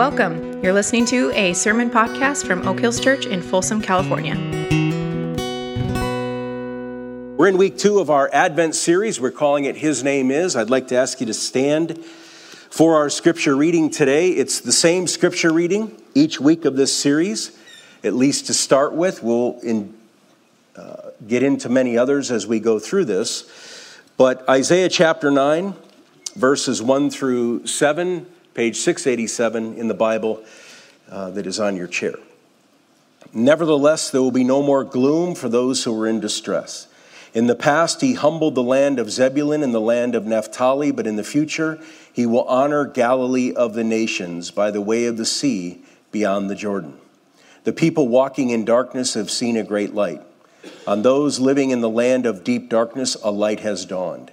Welcome. You're listening to a sermon podcast from Oak Hills Church in Folsom, California. We're in week two of our Advent series. We're calling it His Name Is. I'd like to ask you to stand for our scripture reading today. It's the same scripture reading each week of this series, at least to start with. We'll in, uh, get into many others as we go through this. But Isaiah chapter 9, verses 1 through 7 page 687 in the Bible uh, that is on your chair. Nevertheless, there will be no more gloom for those who are in distress. In the past, he humbled the land of Zebulun and the land of Naphtali, but in the future, he will honor Galilee of the nations by the way of the sea beyond the Jordan. The people walking in darkness have seen a great light. On those living in the land of deep darkness, a light has dawned.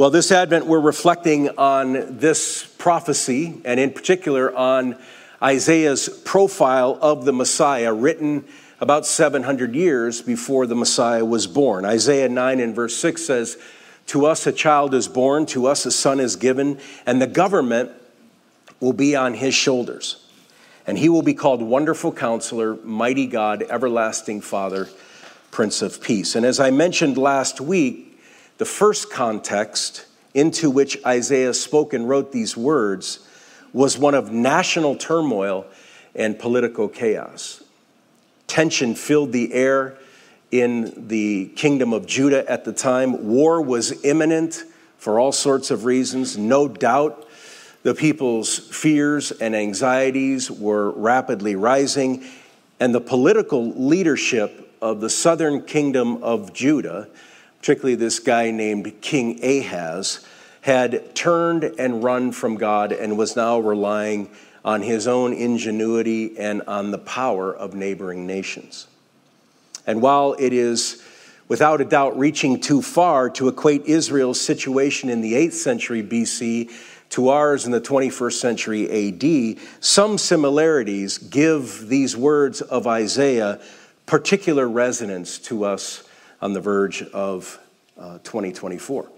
Well, this Advent, we're reflecting on this prophecy, and in particular on Isaiah's profile of the Messiah, written about 700 years before the Messiah was born. Isaiah 9 and verse 6 says, To us a child is born, to us a son is given, and the government will be on his shoulders. And he will be called Wonderful Counselor, Mighty God, Everlasting Father, Prince of Peace. And as I mentioned last week, the first context into which Isaiah spoke and wrote these words was one of national turmoil and political chaos. Tension filled the air in the kingdom of Judah at the time. War was imminent for all sorts of reasons. No doubt the people's fears and anxieties were rapidly rising, and the political leadership of the southern kingdom of Judah particularly this guy named King Ahaz, had turned and run from God and was now relying on his own ingenuity and on the power of neighboring nations. And while it is without a doubt reaching too far to equate Israel's situation in the 8th century BC to ours in the 21st century AD, some similarities give these words of Isaiah particular resonance to us on the verge of uh, 2024.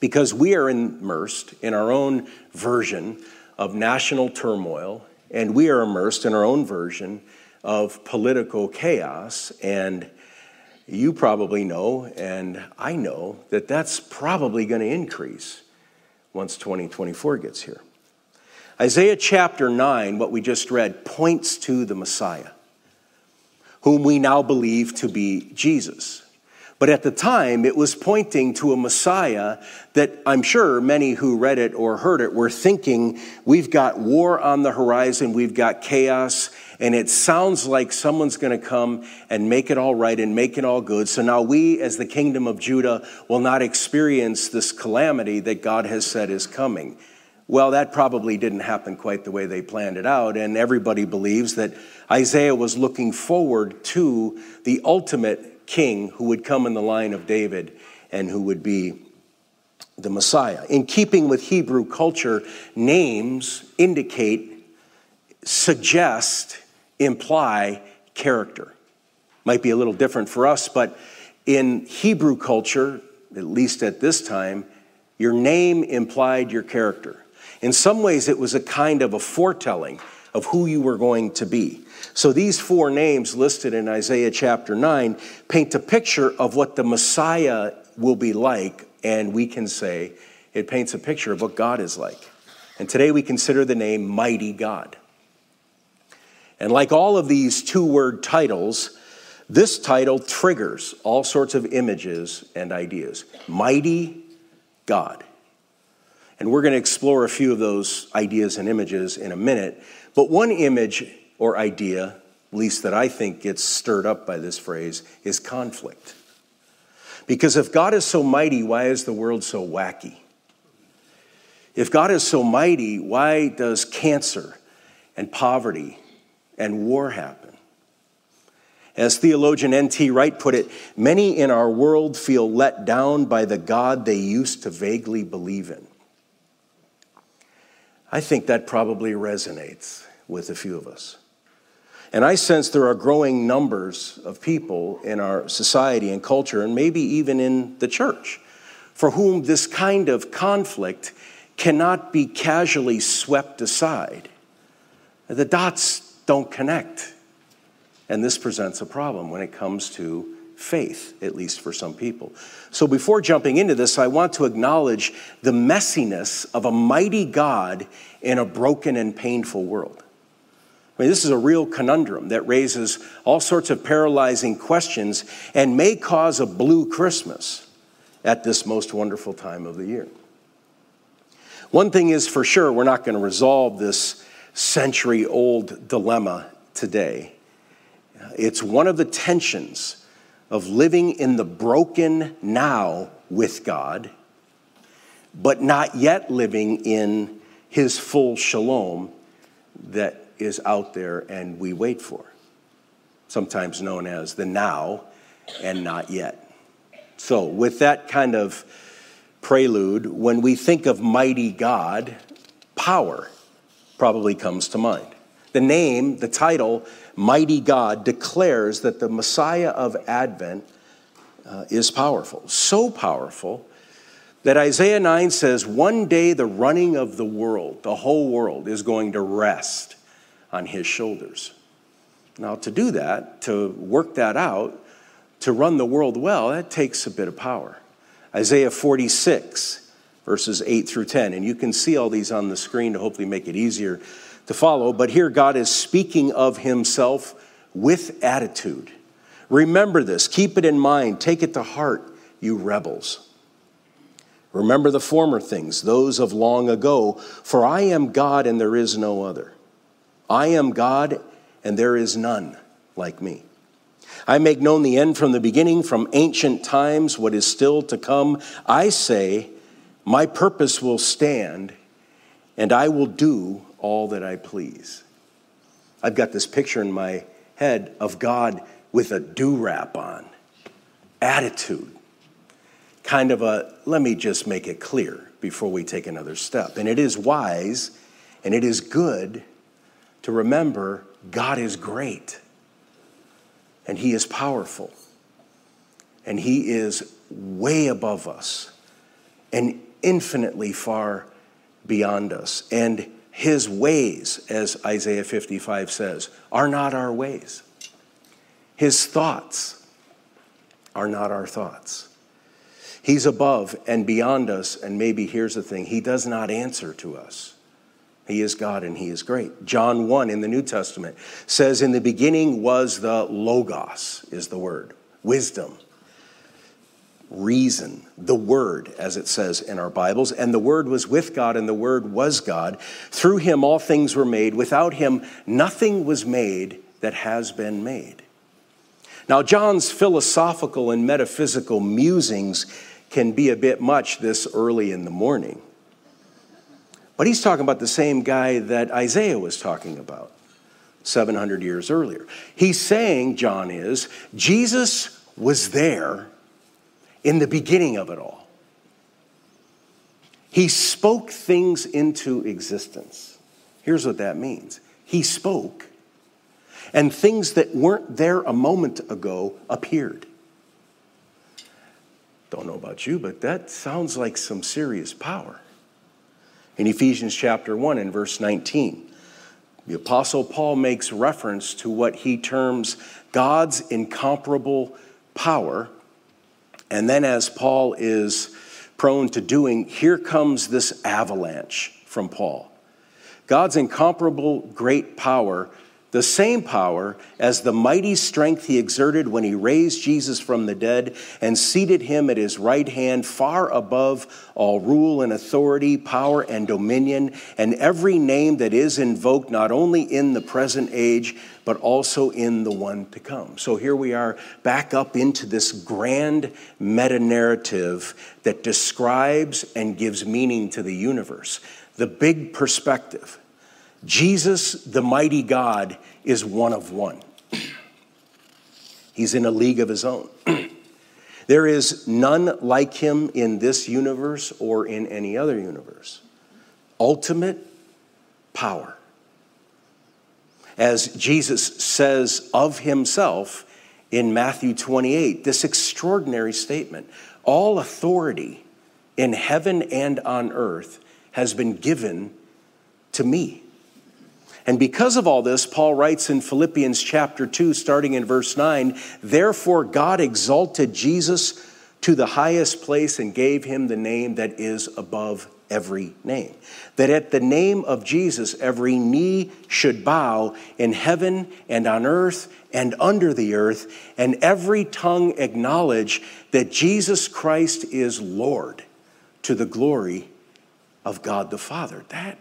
Because we are immersed in our own version of national turmoil, and we are immersed in our own version of political chaos. And you probably know, and I know, that that's probably going to increase once 2024 gets here. Isaiah chapter 9, what we just read, points to the Messiah whom we now believe to be Jesus. But at the time, it was pointing to a Messiah that I'm sure many who read it or heard it were thinking, we've got war on the horizon, we've got chaos, and it sounds like someone's going to come and make it all right and make it all good. So now we, as the kingdom of Judah, will not experience this calamity that God has said is coming. Well, that probably didn't happen quite the way they planned it out, and everybody believes that Isaiah was looking forward to the ultimate king who would come in the line of David and who would be the Messiah. In keeping with Hebrew culture, names indicate, suggest, imply character. Might be a little different for us, but in Hebrew culture, at least at this time, your name implied your character. In some ways, it was a kind of a foretelling of who you were going to be. So these four names listed in Isaiah chapter 9 paint a picture of what the Messiah will be like, and we can say it paints a picture of what God is like. And today we consider the name Mighty God. And like all of these two word titles, this title triggers all sorts of images and ideas. Mighty God. And we're going to explore a few of those ideas and images in a minute. But one image or idea, at least that I think gets stirred up by this phrase, is conflict. Because if God is so mighty, why is the world so wacky? If God is so mighty, why does cancer and poverty and war happen? As theologian N.T. Wright put it, many in our world feel let down by the God they used to vaguely believe in. I think that probably resonates with a few of us. And I sense there are growing numbers of people in our society and culture, and maybe even in the church, for whom this kind of conflict cannot be casually swept aside. The dots don't connect. And this presents a problem when it comes to faith, at least for some people. So before jumping into this, I want to acknowledge the messiness of a mighty God in a broken and painful world. I mean, this is a real conundrum that raises all sorts of paralyzing questions and may cause a blue Christmas at this most wonderful time of the year. One thing is for sure, we're not going to resolve this century old dilemma today. It's one of the tensions of living in the broken now with God, but not yet living in his full shalom that is out there and we wait for, sometimes known as the now and not yet. So, with that kind of prelude, when we think of mighty God, power probably comes to mind. The name, the title, Mighty God, declares that the Messiah of Advent uh, is powerful. So powerful that Isaiah 9 says, One day the running of the world, the whole world, is going to rest on his shoulders. Now, to do that, to work that out, to run the world well, that takes a bit of power. Isaiah 46, verses 8 through 10. And you can see all these on the screen to hopefully make it easier to follow. But here God is speaking of himself with attitude. Remember this, keep it in mind, take it to heart, you rebels. Remember the former things, those of long ago, for I am God and there is no other. I am God and there is none like me. I make known the end from the beginning, from ancient times, what is still to come. I say, My purpose will stand, and I will do all that I please. I've got this picture in my head of God with a do wrap on, attitude, kind of a let me just make it clear before we take another step. And it is wise and it is good to remember God is great and He is powerful and He is way above us and infinitely far beyond us. And His ways, as Isaiah 55 says, are not our ways. His thoughts are not our thoughts. He's above and beyond us, and maybe here's the thing He does not answer to us. He is God and He is great. John 1 in the New Testament says, In the beginning was the Logos, is the word, wisdom, reason, the Word, as it says in our Bibles. And the Word was with God, and the Word was God. Through Him all things were made. Without Him, nothing was made that has been made. Now, John's philosophical and metaphysical musings can be a bit much this early in the morning. But he's talking about the same guy that Isaiah was talking about 700 years earlier. He's saying, John is, Jesus was there in the beginning of it all. He spoke things into existence. Here's what that means He spoke, and things that weren't there a moment ago appeared. Don't know about you, but that sounds like some serious power in Ephesians chapter 1 and verse 19. The Apostle Paul makes reference to what he terms God's incomparable power. And then, as Paul is prone to doing, here comes this avalanche from Paul. God's incomparable great power the same power as the mighty strength he exerted when he raised Jesus from the dead and seated him at his right hand, far above all rule and authority, power and dominion, and every name that is invoked, not only in the present age, but also in the one to come. So here we are back up into this grand meta narrative that describes and gives meaning to the universe. The big perspective Jesus, the mighty God, is one of one. He's in a league of his own. there is none like him in this universe or in any other universe. Ultimate power. As Jesus says of himself in Matthew 28, this extraordinary statement all authority in heaven and on earth has been given to me. And because of all this, Paul writes in Philippians chapter 2, starting in verse 9, therefore God exalted Jesus to the highest place and gave him the name that is above every name. That at the name of Jesus, every knee should bow in heaven and on earth and under the earth, and every tongue acknowledge that Jesus Christ is Lord to the glory of God the Father. That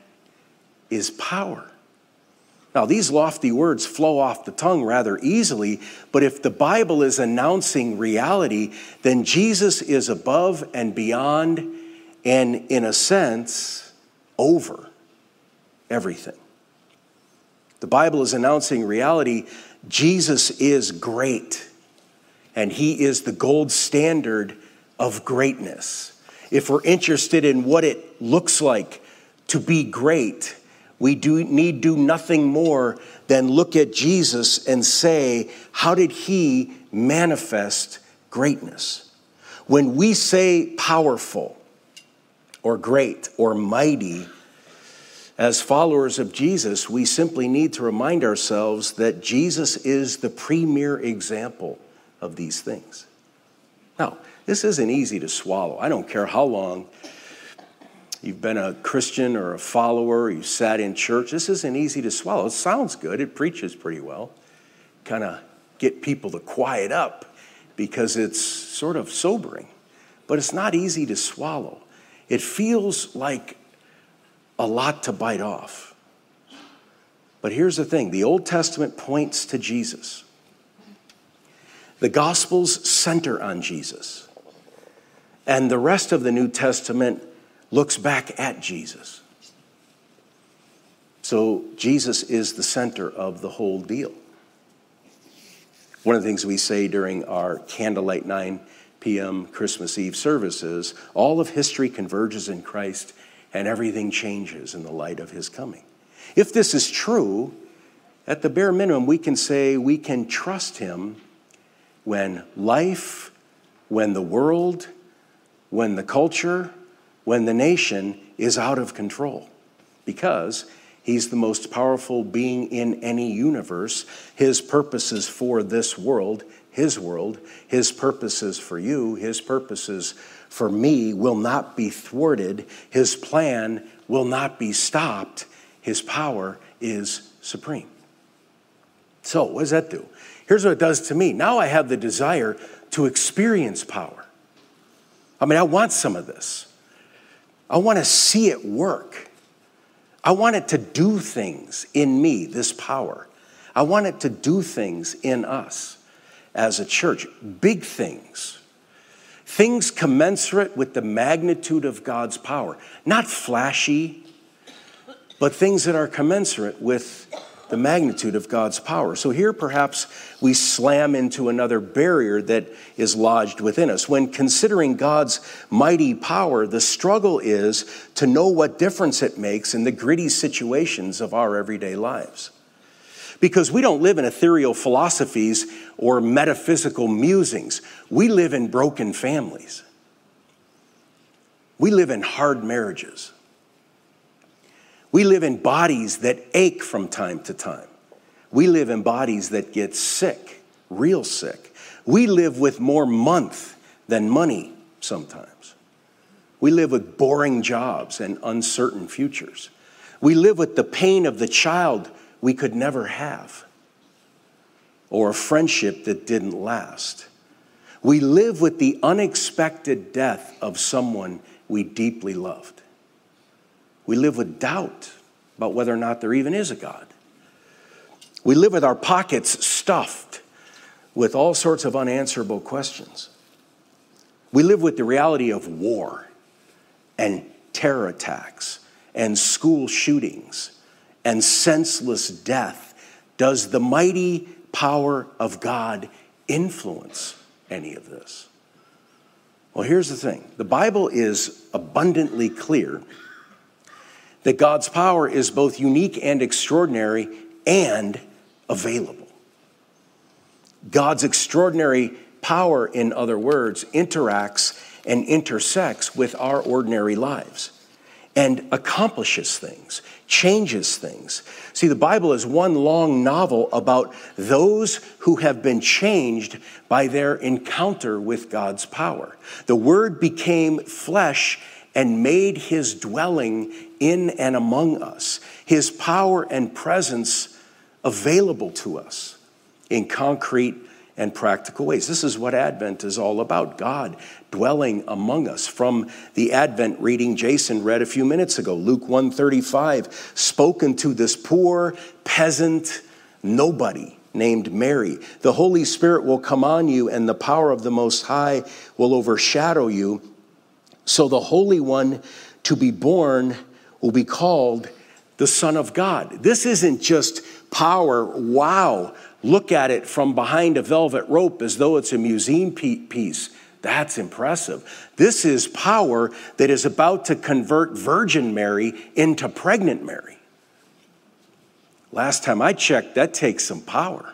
is power. Now, these lofty words flow off the tongue rather easily, but if the Bible is announcing reality, then Jesus is above and beyond and, in a sense, over everything. The Bible is announcing reality. Jesus is great, and he is the gold standard of greatness. If we're interested in what it looks like to be great, we do need do nothing more than look at Jesus and say, how did he manifest greatness? When we say powerful or great or mighty, as followers of Jesus, we simply need to remind ourselves that Jesus is the premier example of these things. Now, this isn't easy to swallow. I don't care how long you've been a Christian or a follower, you sat in church, this isn't easy to swallow. It sounds good, it preaches pretty well. Kind of get people to quiet up because it's sort of sobering. But it's not easy to swallow. It feels like a lot to bite off. But here's the thing the Old Testament points to Jesus. The Gospels center on Jesus. And the rest of the New Testament looks back at Jesus. So Jesus is the center of the whole deal. One of the things we say during our candlelight 9 p.m. Christmas Eve services all of history converges in Christ and everything changes in the light of his coming. If this is true, at the bare minimum, we can say we can trust him when life, when the world, when the culture, when the nation is out of control because he's the most powerful being in any universe. His purposes for this world, his world, his purposes for you, his purposes for me will not be thwarted. His plan will not be stopped. His power is supreme. So, what does that do? Here's what it does to me. Now I have the desire to experience power. I mean, I want some of this. I want to see it work. I want it to do things in me, this power. I want it to do things in us as a church, big things. Things commensurate with the magnitude of God's power. Not flashy, but things that are commensurate with the magnitude of God's power. So here perhaps we slam into another barrier that is lodged within us. When considering God's mighty power, the struggle is to know what difference it makes in the gritty situations of our everyday lives. Because we don't live in ethereal philosophies or metaphysical musings. We live in broken families. We live in hard marriages. We live in bodies that ache from time to time. We live in bodies that get sick, real sick. We live with more month than money sometimes. We live with boring jobs and uncertain futures. We live with the pain of the child we could never have, or a friendship that didn't last. We live with the unexpected death of someone we deeply loved. We live with doubt about whether or not there even is a God. We live with our pockets stuffed with all sorts of unanswerable questions. We live with the reality of war and terror attacks and school shootings and senseless death. Does the mighty power of God influence any of this? Well, here's the thing the Bible is abundantly clear that God's power is both unique and extraordinary and available. God's extraordinary power, in other words, interacts and intersects with our ordinary lives and accomplishes things, changes things. See, the Bible is one long novel about those who have been changed by their encounter with God's power. The Word became flesh and made his dwelling in and among us, his power and presence available to us in concrete and practical ways. This is what Advent is all about God dwelling among us. From the Advent reading Jason read a few minutes ago, Luke 135, spoken to this poor peasant nobody named Mary. The Holy Spirit will come on you, and the power of the Most High will overshadow you. So the Holy One to be born will be called the Son of God. This isn't just power, wow, look at it from behind a velvet rope as though it's a museum piece. That's impressive. This is power that is about to convert Virgin Mary into pregnant Mary. Last time I checked, that takes some power.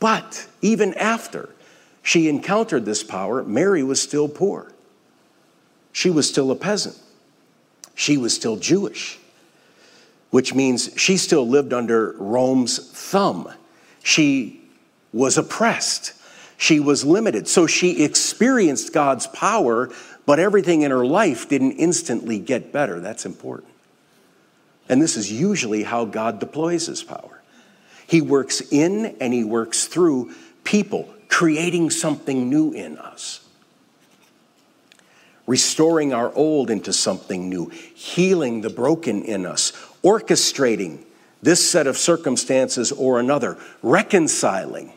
But even after she encountered this power, Mary was still poor. She was still a peasant. She was still Jewish which means she still lived under Rome's thumb. She was oppressed. She was limited. So she experienced God's power, but everything in her life didn't instantly get better. That's important. And this is usually how God deploys his power. He works in and he works through people, creating something new in us restoring our old into something new, healing the broken in us, orchestrating this set of circumstances or another, reconciling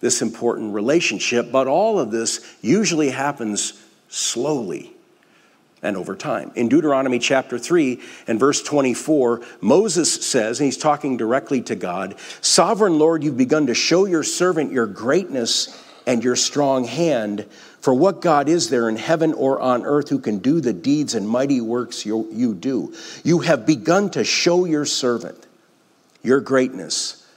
this important relationship. But all of this usually happens slowly and over time. In Deuteronomy chapter 3 and verse 24, Moses says, and he's talking directly to God Sovereign Lord, you've begun to show your servant your greatness and your strong hand. For what God is there in heaven or on earth who can do the deeds and mighty works you, you do? You have begun to show your servant your greatness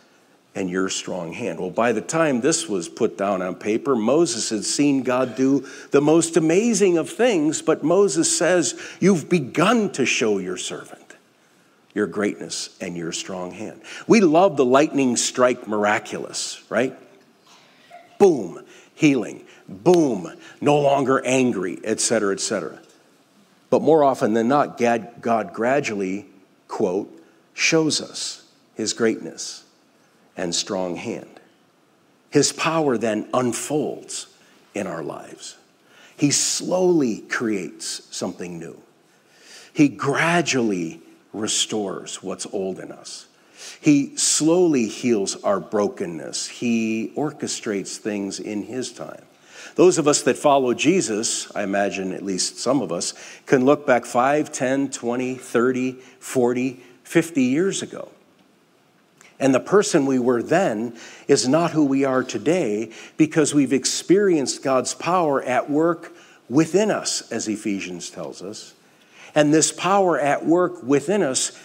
and your strong hand. Well, by the time this was put down on paper, Moses had seen God do the most amazing of things, but Moses says, You've begun to show your servant your greatness and your strong hand. We love the lightning strike miraculous, right? Boom, healing boom, no longer angry, etc., etc. But more often than not, God gradually, quote, shows us his greatness and strong hand. His power then unfolds in our lives. He slowly creates something new. He gradually restores what's old in us. He slowly heals our brokenness. He orchestrates things in His time. Those of us that follow Jesus, I imagine at least some of us, can look back 5, 10, 20, 30, 40, 50 years ago. And the person we were then is not who we are today because we've experienced God's power at work within us, as Ephesians tells us. And this power at work within us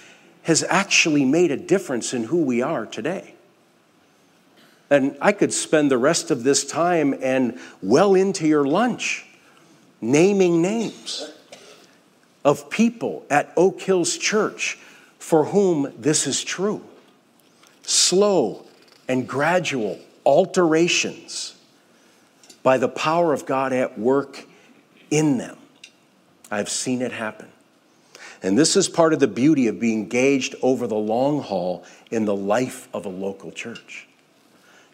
has actually made a difference in who we are today. And I could spend the rest of this time and well into your lunch naming names of people at Oak Hills Church for whom this is true. Slow and gradual alterations by the power of God at work in them. I've seen it happen. And this is part of the beauty of being engaged over the long haul in the life of a local church.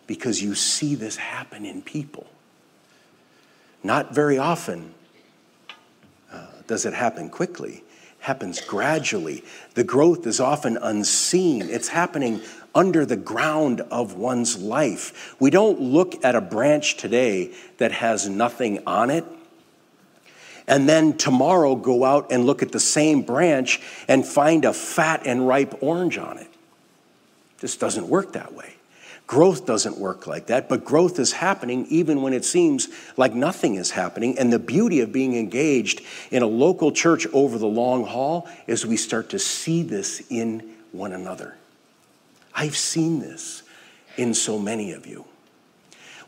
Because you see this happen in people. Not very often uh, does it happen quickly. It happens gradually. The growth is often unseen. It's happening under the ground of one's life. We don't look at a branch today that has nothing on it and then tomorrow go out and look at the same branch and find a fat and ripe orange on it. This doesn't work that way. Growth doesn't work like that, but growth is happening even when it seems like nothing is happening. And the beauty of being engaged in a local church over the long haul is we start to see this in one another. I've seen this in so many of you.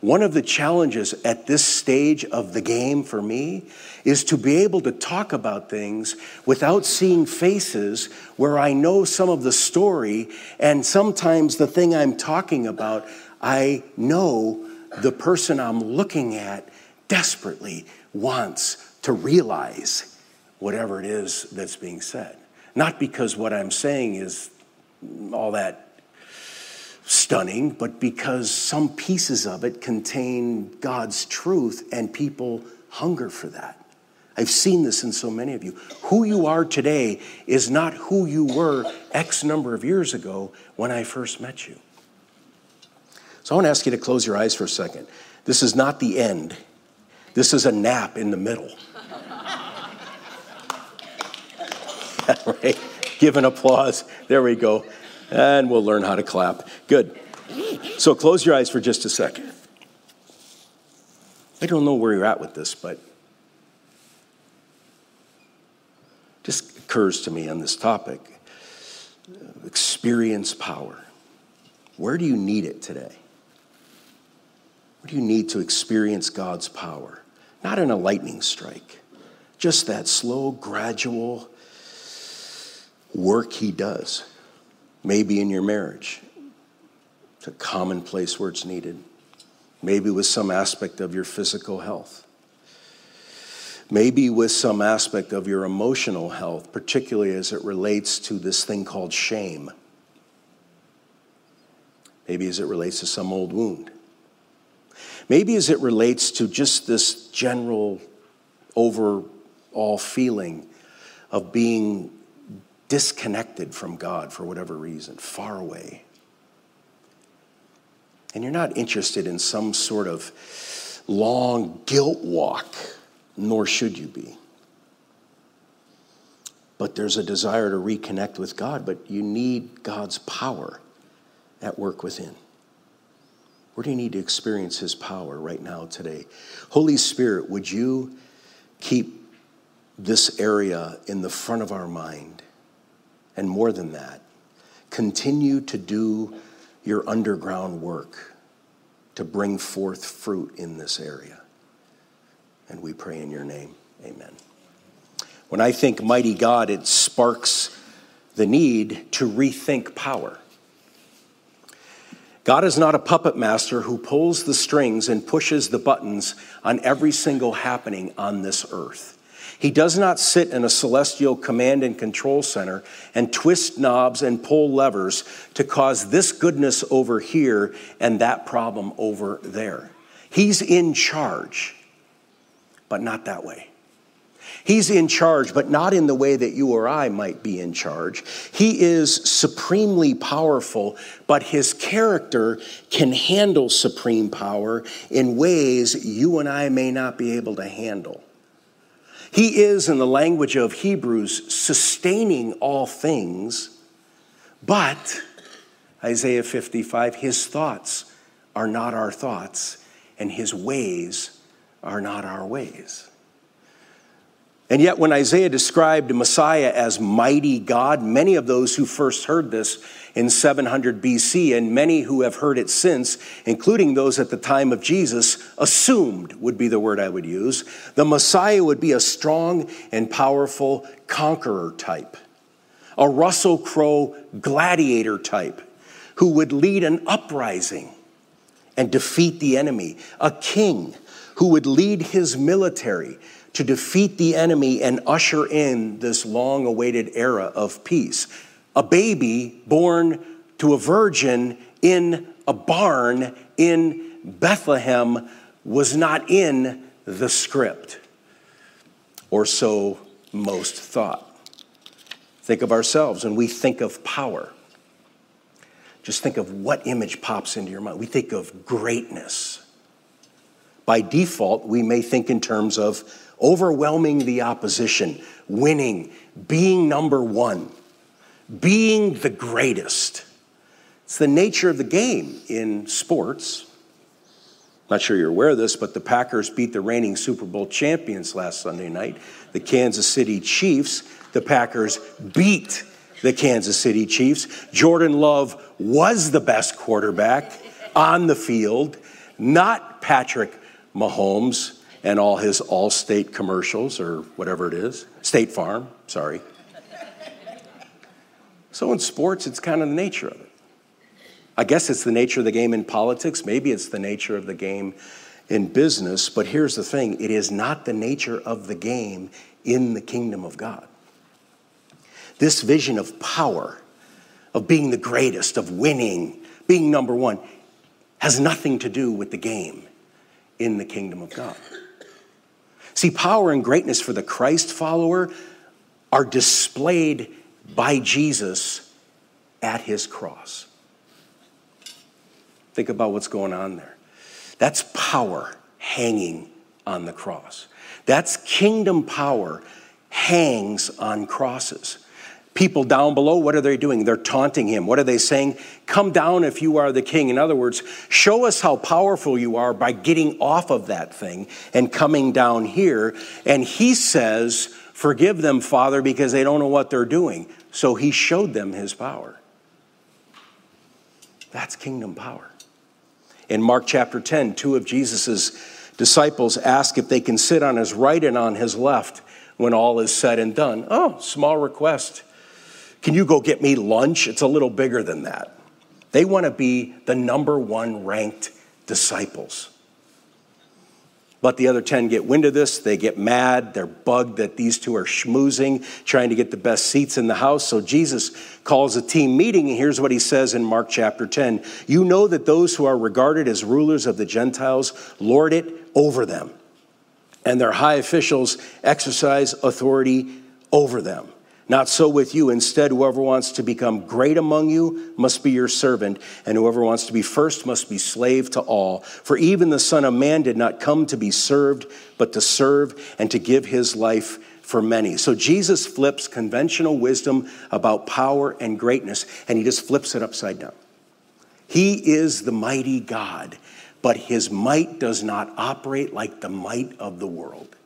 One of the challenges at this stage of the game for me is to be able to talk about things without seeing faces where I know some of the story, and sometimes the thing I'm talking about, I know the person I'm looking at desperately wants to realize whatever it is that's being said. Not because what I'm saying is all that stunning, but because some pieces of it contain God's truth and people hunger for that. I've seen this in so many of you. Who you are today is not who you were X number of years ago when I first met you. So I want to ask you to close your eyes for a second. This is not the end, this is a nap in the middle. right? Give an applause. There we go and we'll learn how to clap. Good. So close your eyes for just a second. I don't know where you're at with this, but just occurs to me on this topic. Experience power. Where do you need it today? Where do you need to experience God's power? Not in a lightning strike, just that slow, gradual work He does Maybe in your marriage, it's a common place where it's needed. Maybe with some aspect of your physical health. Maybe with some aspect of your emotional health, particularly as it relates to this thing called shame. Maybe as it relates to some old wound. Maybe as it relates to just this general overall feeling of being disconnected from God for whatever reason, far away. And you're not interested in some sort of long guilt walk, nor should you be. But there's a desire to reconnect with God, but you need God's power at work within. Where do you need to experience His power right now, today? Holy Spirit, would you keep this area in the front of our mind? And more than that, continue to do your underground work to bring forth fruit in this area. And we pray in your name. Amen. When I think mighty God, it sparks the need to rethink power. God is not a puppet master who pulls the strings and pushes the buttons on every single happening on this earth. He does not sit in a celestial command and control center and twist knobs and pull levers to cause this goodness over here and that problem over there. He's in charge, but not that way. He's in charge, but not in the way that you or I might be in charge. He is supremely powerful, but his character can handle supreme power in ways you and I may not be able to handle. He is, in the language of Hebrews, sustaining all things, but, Isaiah 55, his thoughts are not our thoughts, and his ways are not our ways. And yet, when Isaiah described Messiah as mighty God, many of those who first heard this in 700 BC, and many who have heard it since, including those at the time of Jesus, assumed would be the word I would use, the Messiah would be a strong and powerful conqueror type, a Russell Crowe gladiator type who would lead an uprising and defeat the enemy, a king who would lead his military to defeat the enemy and usher in this long awaited era of peace. A baby born to a virgin in a barn in Bethlehem was not in the script, or so most thought. Think of ourselves and we think of power. Just think of what image pops into your mind. We think of greatness. By default, we may think in terms of overwhelming the opposition, winning, being number one, being the greatest. It's the nature of the game in sports. Not sure you're aware of this, but the Packers beat the reigning Super Bowl champions last Sunday night, the Kansas City Chiefs. The Packers beat the Kansas City Chiefs. Jordan Love was the best quarterback on the field, not Patrick Mahomes and all his Allstate commercials or whatever it is. State Farm, sorry. So in sports, it's kind of the nature of it. I guess it's the nature of the game in politics. Maybe it's the nature of the game in business. But here's the thing it is not the nature of the game in the kingdom of God. This vision of power, of being the greatest, of winning, being number one, has nothing to do with the game in the kingdom of God. See, power and greatness for the Christ follower are displayed by Jesus at his cross. Think about what's going on there. That's power hanging on the cross. That's kingdom power hangs on crosses. People down below, what are they doing? They're taunting him. What are they saying? Come down if you are the king. In other words, show us how powerful you are by getting off of that thing and coming down here. And he says, Forgive them, Father, because they don't know what they're doing. So he showed them his power. That's kingdom power. In Mark chapter 10, two of Jesus' disciples ask if they can sit on his right and on his left when all is said and done. Oh, small request. Can you go get me lunch? It's a little bigger than that. They want to be the number one ranked disciples. But the other 10 get wind of this. They get mad. They're bugged that these two are schmoozing, trying to get the best seats in the house. So Jesus calls a team meeting, and here's what he says in Mark chapter 10 You know that those who are regarded as rulers of the Gentiles lord it over them, and their high officials exercise authority over them. Not so with you. Instead, whoever wants to become great among you must be your servant, and whoever wants to be first must be slave to all. For even the Son of Man did not come to be served, but to serve and to give his life for many. So Jesus flips conventional wisdom about power and greatness, and he just flips it upside down. He is the mighty God, but his might does not operate like the might of the world.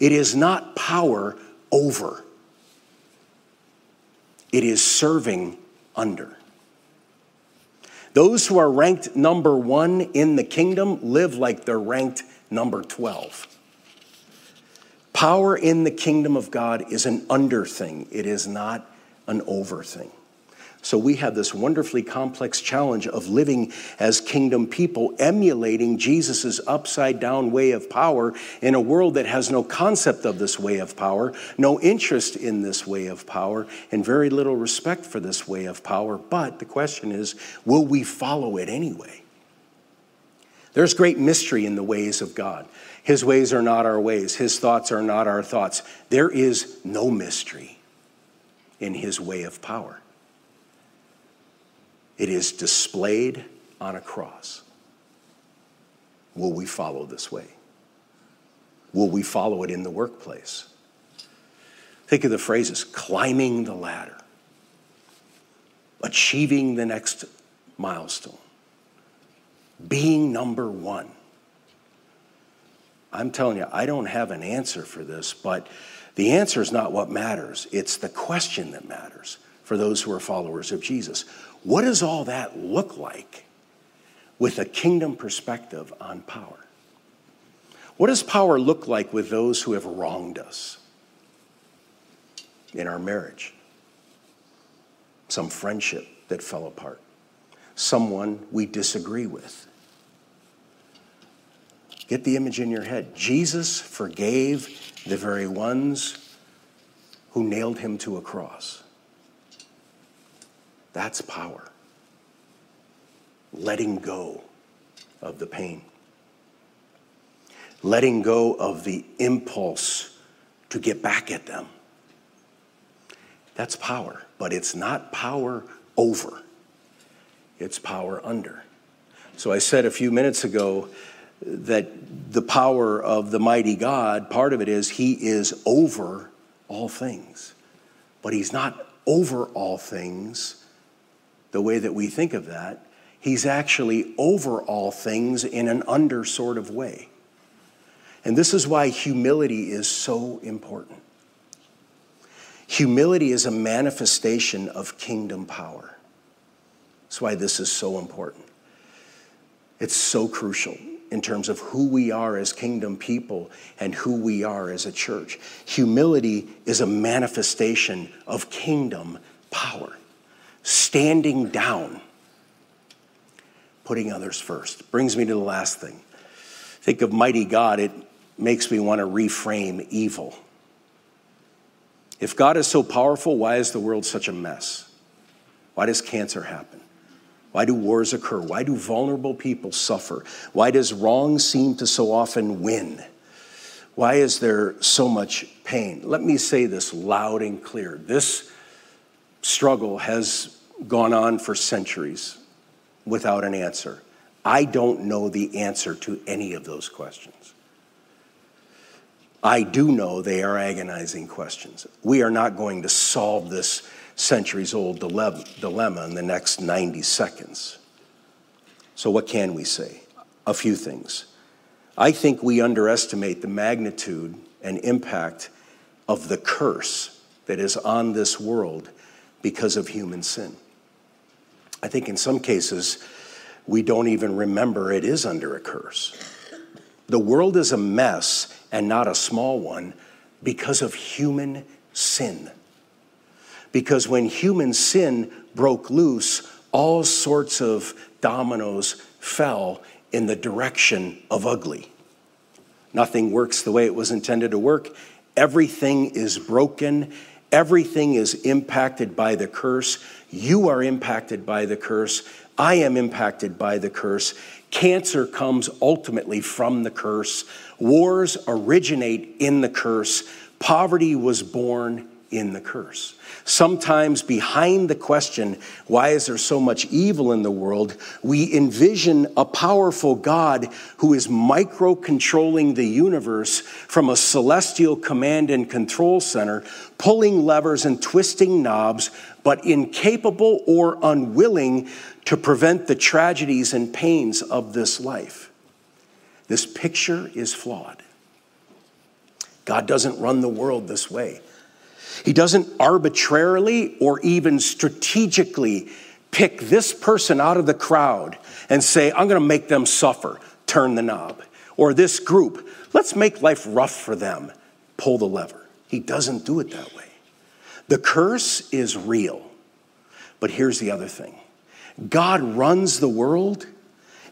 It is not power over it is serving under. Those who are ranked number one in the kingdom live like they're ranked number 12. Power in the kingdom of God is an under thing, it is not an over thing. So we have this wonderfully complex challenge of living as kingdom people, emulating Jesus' upside down way of power in a world that has no concept of this way of power, no interest in this way of power, and very little respect for this way of power. But the question is will we follow it anyway? There's great mystery in the ways of God. His ways are not our ways, His thoughts are not our thoughts. There is no mystery in His way of power. It is displayed on a cross. Will we follow this way? Will we follow it in the workplace? Think of the phrases climbing the ladder, achieving the next milestone, being number one. I'm telling you, I don't have an answer for this, but the answer is not what matters. It's the question that matters for those who are followers of Jesus. What does all that look like with a kingdom perspective on power? What does power look like with those who have wronged us in our marriage? Some friendship that fell apart, someone we disagree with. Get the image in your head. Jesus forgave the very ones who nailed him to a cross. That's power. Letting go of the pain, letting go of the impulse to get back at them. That's power, but it's not power over, it's power under. So I said a few minutes ago that the power of the mighty God, part of it is he is over all things. But he's not over all things the way that we think of that. He's actually over all things in an under sort of way. And this is why humility is so important. Humility is a manifestation of kingdom power. That's why this is so important. It's so crucial in terms of who we are as kingdom people and who we are as a church. Humility is a manifestation of kingdom power, standing down, putting others first. Brings me to the last thing. Think of mighty God, it makes me want to reframe evil. If God is so powerful, why is the world such a mess? Why does cancer happen? Why do wars occur? Why do vulnerable people suffer? Why does wrong seem to so often win? Why is there so much pain? Let me say this loud and clear. This struggle has gone on for centuries without an answer. I don't know the answer to any of those questions. I do know they are agonizing questions. We are not going to solve this centuries old dilemma in the next 90 seconds. So, what can we say? A few things. I think we underestimate the magnitude and impact of the curse that is on this world because of human sin. I think in some cases, we don't even remember it is under a curse. The world is a mess and not a small one because of human sin. Because when human sin broke loose, all sorts of dominoes fell in the direction of ugly. Nothing works the way it was intended to work. Everything is broken. Everything is impacted by the curse. You are impacted by the curse. I am impacted by the curse. Cancer comes ultimately from the curse. Wars originate in the curse. Poverty was born in the curse. Sometimes behind the question, why is there so much evil in the world, we envision a powerful God who is micro controlling the universe from a celestial command and control center, pulling levers and twisting knobs, but incapable or unwilling to prevent the tragedies and pains of this life. This picture is flawed. God doesn't run the world this way. He doesn't arbitrarily or even strategically pick this person out of the crowd and say, I'm going to make them suffer, turn the knob. Or this group, let's make life rough for them, pull the lever. He doesn't do it that way. The curse is real. But here's the other thing God runs the world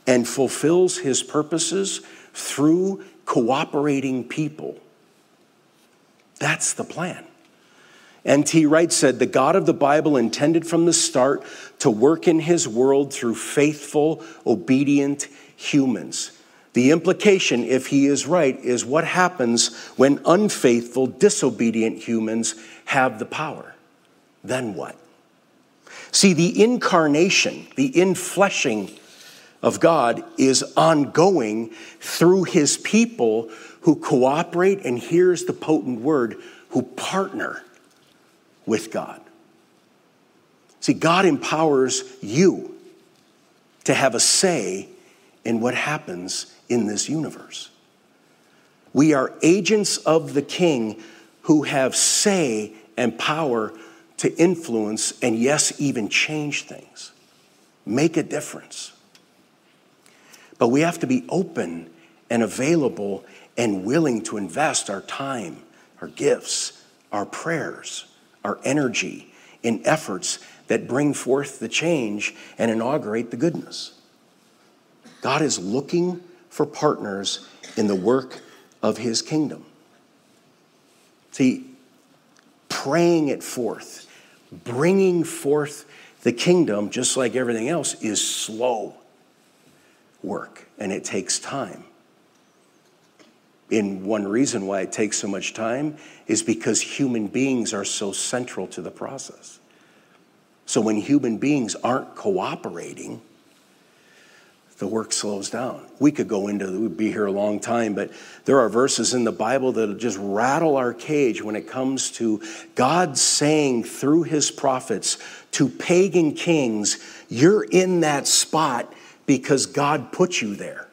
and fulfills his purposes through cooperating people. That's the plan. N.T. Wright said, The God of the Bible intended from the start to work in his world through faithful, obedient humans. The implication, if he is right, is what happens when unfaithful, disobedient humans have the power. Then what? See, the incarnation, the infleshing of God is ongoing through his people who cooperate, and here's the potent word, who partner with God. See, God empowers you to have a say in what happens in this universe. We are agents of the King who have say and power to influence and, yes, even change things, make a difference. But we have to be open and available and willing to invest our time, our gifts, our prayers our energy in efforts that bring forth the change and inaugurate the goodness. God is looking for partners in the work of his kingdom. See, praying it forth, bringing forth the kingdom, just like everything else, is slow work and it takes time. And one reason why it takes so much time is because human beings are so central to the process. So when human beings aren't cooperating, the work slows down. We could go into, we'd be here a long time, but there are verses in the Bible that'll just rattle our cage when it comes to God saying through his prophets to pagan kings, You're in that spot because God put you there.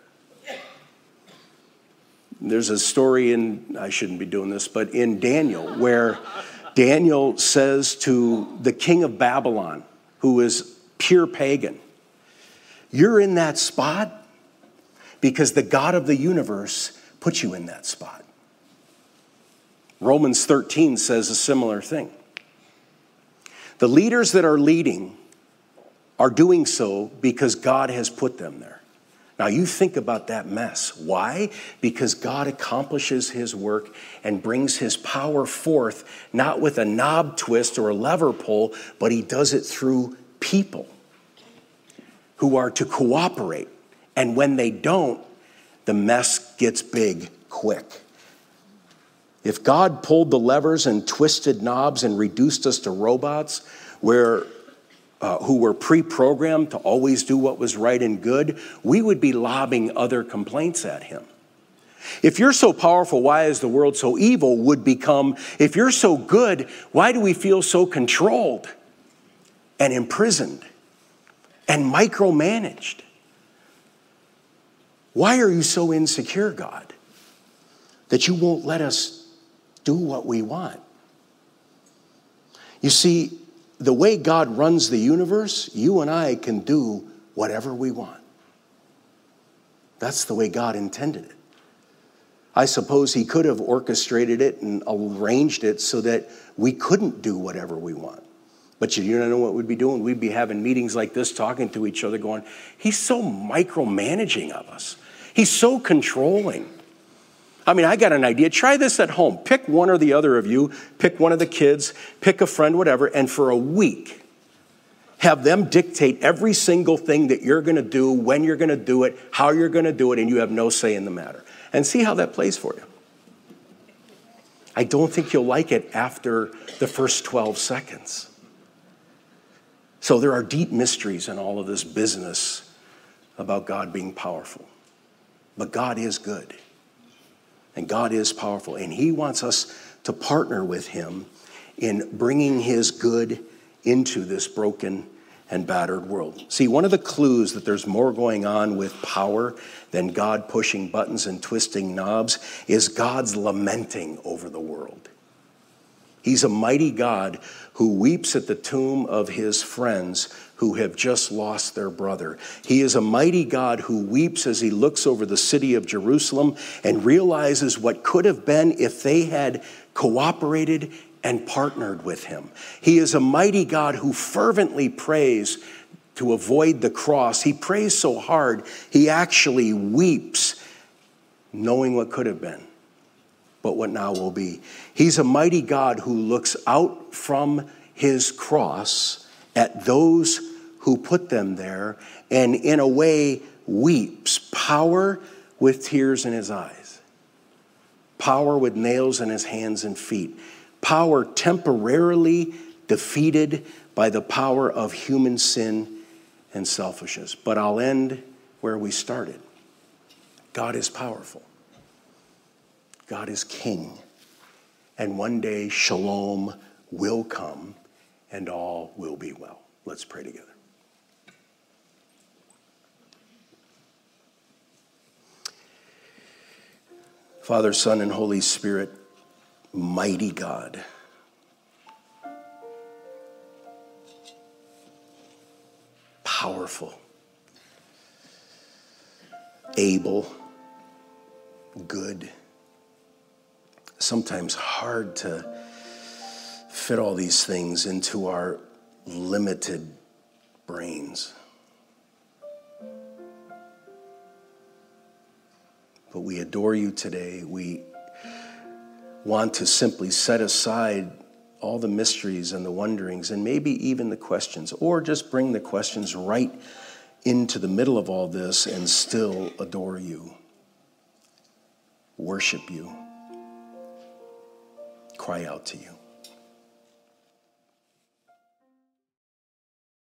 There's a story in, I shouldn't be doing this, but in Daniel, where Daniel says to the king of Babylon, who is pure pagan, You're in that spot because the God of the universe put you in that spot. Romans 13 says a similar thing. The leaders that are leading are doing so because God has put them there. Now, you think about that mess. Why? Because God accomplishes his work and brings his power forth, not with a knob twist or a lever pull, but he does it through people who are to cooperate. And when they don't, the mess gets big quick. If God pulled the levers and twisted knobs and reduced us to robots, where uh, who were pre programmed to always do what was right and good, we would be lobbing other complaints at him. If you're so powerful, why is the world so evil? Would become, if you're so good, why do we feel so controlled and imprisoned and micromanaged? Why are you so insecure, God, that you won't let us do what we want? You see, the way God runs the universe, you and I can do whatever we want. That's the way God intended it. I suppose He could have orchestrated it and arranged it so that we couldn't do whatever we want. But you don't know what we'd be doing? We'd be having meetings like this, talking to each other, going, He's so micromanaging of us. He's so controlling. I mean, I got an idea. Try this at home. Pick one or the other of you, pick one of the kids, pick a friend, whatever, and for a week, have them dictate every single thing that you're going to do, when you're going to do it, how you're going to do it, and you have no say in the matter. And see how that plays for you. I don't think you'll like it after the first 12 seconds. So there are deep mysteries in all of this business about God being powerful. But God is good. And God is powerful, and He wants us to partner with Him in bringing His good into this broken and battered world. See, one of the clues that there's more going on with power than God pushing buttons and twisting knobs is God's lamenting over the world. He's a mighty God who weeps at the tomb of his friends who have just lost their brother. He is a mighty God who weeps as he looks over the city of Jerusalem and realizes what could have been if they had cooperated and partnered with him. He is a mighty God who fervently prays to avoid the cross. He prays so hard, he actually weeps knowing what could have been but what now will be. He's a mighty God who looks out from his cross at those who put them there and, in a way, weeps. Power with tears in his eyes, power with nails in his hands and feet, power temporarily defeated by the power of human sin and selfishness. But I'll end where we started God is powerful. God is king. And one day, shalom will come and all will be well. Let's pray together. Father, Son, and Holy Spirit, mighty God. Powerful, able, good sometimes hard to fit all these things into our limited brains. but we adore you today. We want to simply set aside all the mysteries and the wonderings and maybe even the questions, or just bring the questions right into the middle of all this and still adore you, worship you, cry out to you.